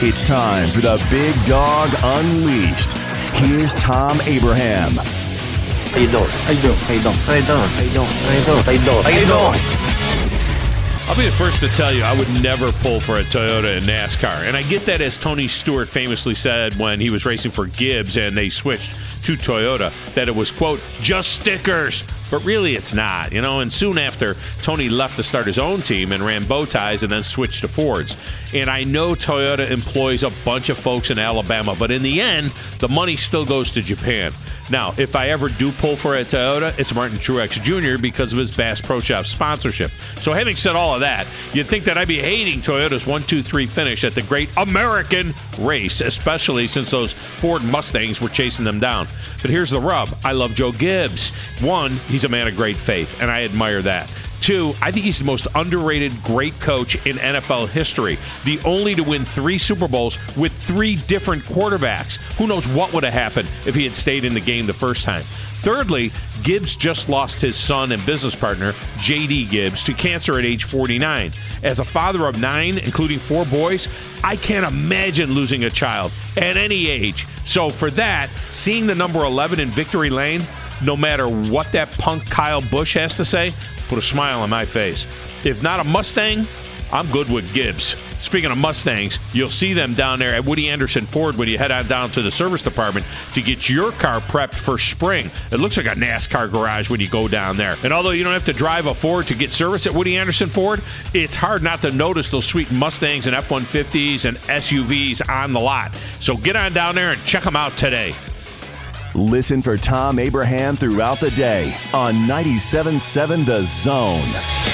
It's time for the Big Dog Unleashed. Here's Thom Abraham. How you doing? How you doing? How you doing? How you doing? How you doing? How you doing? How you doing? I'll be the first to tell you I would never pull for a Toyota in NASCAR. And I get that as Tony Stewart famously said when he was racing for Gibbs and they switched to Toyota that it was quote just stickers but really, it's not, you know. And soon after, Tony left to start his own team and ran bow ties and then switched to Fords. And I know Toyota employs a bunch of folks in Alabama, but in the end, the money still goes to Japan. Now, if I ever do pull for a Toyota, it's Martin Truex Jr. because of his Bass Pro Shop sponsorship. So, having said all of that, you'd think that I'd be hating Toyota's 1 2 3 finish at the great American race, especially since those Ford Mustangs were chasing them down. But here's the rub I love Joe Gibbs. One, he's a man of great faith, and I admire that. Two, I think he's the most underrated great coach in NFL history. The only to win three Super Bowls with three different quarterbacks. Who knows what would have happened if he had stayed in the game the first time? Thirdly, Gibbs just lost his son and business partner, J.D. Gibbs, to cancer at age 49. As a father of nine, including four boys, I can't imagine losing a child at any age. So, for that, seeing the number 11 in Victory Lane, no matter what that punk Kyle Busch has to say, put a smile on my face. If not a Mustang, I'm good with Gibbs. Speaking of Mustangs, you'll see them down there at Woody Anderson Ford when you head on down to the service department to get your car prepped for spring. It looks like a NASCAR garage when you go down there. And although you don't have to drive a Ford to get service at Woody Anderson Ford, it's hard not to notice those sweet Mustangs and F 150s and SUVs on the lot. So get on down there and check them out today. Listen for Thom Abraham throughout the day on 97.7 The Zone.